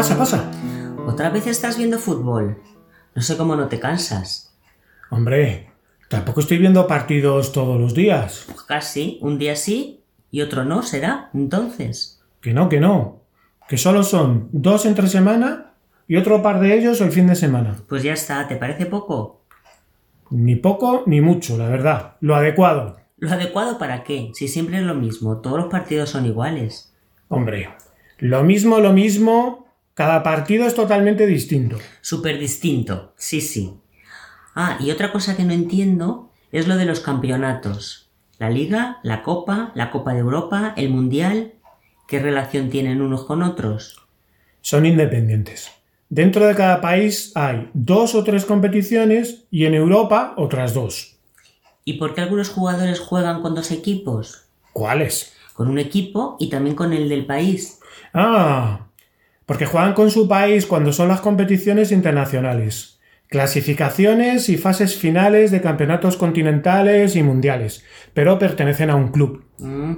Pasa, pasa. ¿Otra vez estás viendo fútbol? No sé cómo no te cansas. Hombre, tampoco estoy viendo partidos todos los días. Pues casi, un día sí y otro no, ¿será? Entonces. Que no, que no. Que solo son dos entre semana y otro par de ellos el fin de semana. Pues ya está, ¿te parece poco? Ni poco ni mucho, la verdad. Lo adecuado. ¿Lo adecuado para qué? Si siempre es lo mismo, todos los partidos son iguales. Hombre, lo mismo, lo mismo. Cada partido es totalmente distinto. Súper distinto, sí, sí. Ah, y otra cosa que no entiendo es lo de los campeonatos. La Liga, la Copa, la Copa de Europa, el Mundial. ¿Qué relación tienen unos con otros? Son independientes. Dentro de cada país hay dos o tres competiciones y en Europa otras dos. ¿Y por qué algunos jugadores juegan con dos equipos? ¿Cuáles? Con un equipo y también con el del país. Ah, porque juegan con su país cuando son las competiciones internacionales, clasificaciones y fases finales de campeonatos continentales y mundiales, pero pertenecen a un club. Mm.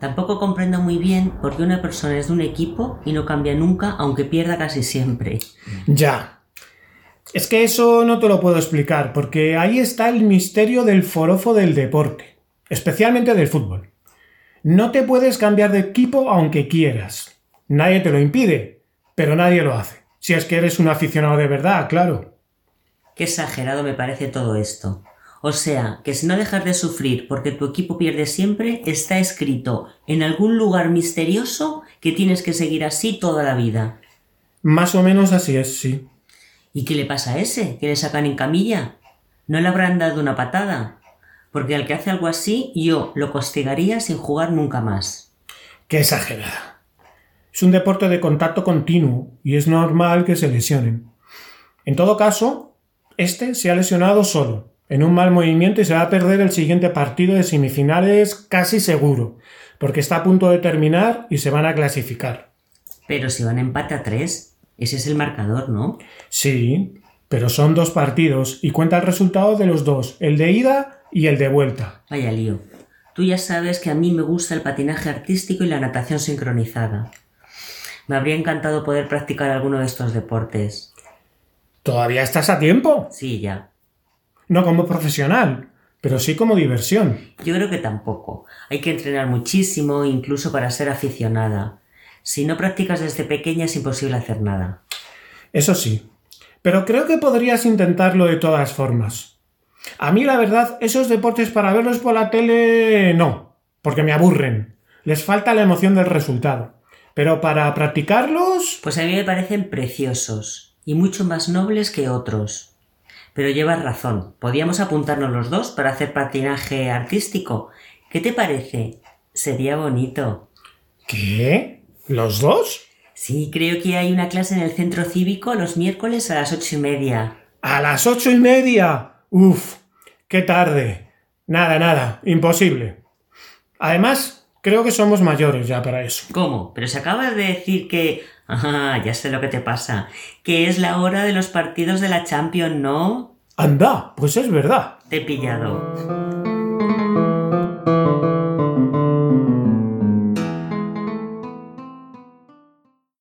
Tampoco comprendo muy bien por qué una persona es de un equipo y no cambia nunca, aunque pierda casi siempre. Ya. Es que eso no te lo puedo explicar, porque ahí está el misterio del forofo del deporte, especialmente del fútbol. No te puedes cambiar de equipo aunque quieras. Nadie te lo impide, pero nadie lo hace. Si es que eres un aficionado de verdad, claro. Qué exagerado me parece todo esto. O sea, que si no dejas de sufrir porque tu equipo pierde siempre, está escrito en algún lugar misterioso que tienes que seguir así toda la vida. Más o menos así es, sí. ¿Y qué le pasa a ese? ¿Que le sacan en camilla? ¿No le habrán dado una patada? Porque al que hace algo así, yo lo castigaría sin jugar nunca más. Qué exagerada. Es un deporte de contacto continuo y es normal que se lesionen. En todo caso, este se ha lesionado solo, en un mal movimiento y se va a perder el siguiente partido de semifinales casi seguro, porque está a punto de terminar y se van a clasificar. Pero si van empate a tres, ese es el marcador, ¿no? Sí, pero son dos partidos y cuenta el resultado de los dos, el de ida y el de vuelta. Vaya lío. Tú ya sabes que a mí me gusta el patinaje artístico y la natación sincronizada. Me habría encantado poder practicar alguno de estos deportes. ¿Todavía estás a tiempo? Sí, ya. No como profesional, pero sí como diversión. Yo creo que tampoco. Hay que entrenar muchísimo, incluso para ser aficionada. Si no practicas desde pequeña es imposible hacer nada. Eso sí. Pero creo que podrías intentarlo de todas formas. A mí, la verdad, esos deportes para verlos por la tele no, porque me aburren. Les falta la emoción del resultado. Pero para practicarlos... Pues a mí me parecen preciosos y mucho más nobles que otros. Pero llevas razón, podíamos apuntarnos los dos para hacer patinaje artístico. ¿Qué te parece? Sería bonito. ¿Qué? ¿Los dos? Sí, creo que hay una clase en el centro cívico los miércoles a las ocho y media. ¿A las ocho y media? Uf, qué tarde. Nada, nada, imposible. Además, creo que somos mayores ya para eso. ¿Cómo? Pero se acaba de decir que Ah, ya sé lo que te pasa. Que es la hora de los partidos de la Champions, ¿no? Anda, pues es verdad. Te he pillado.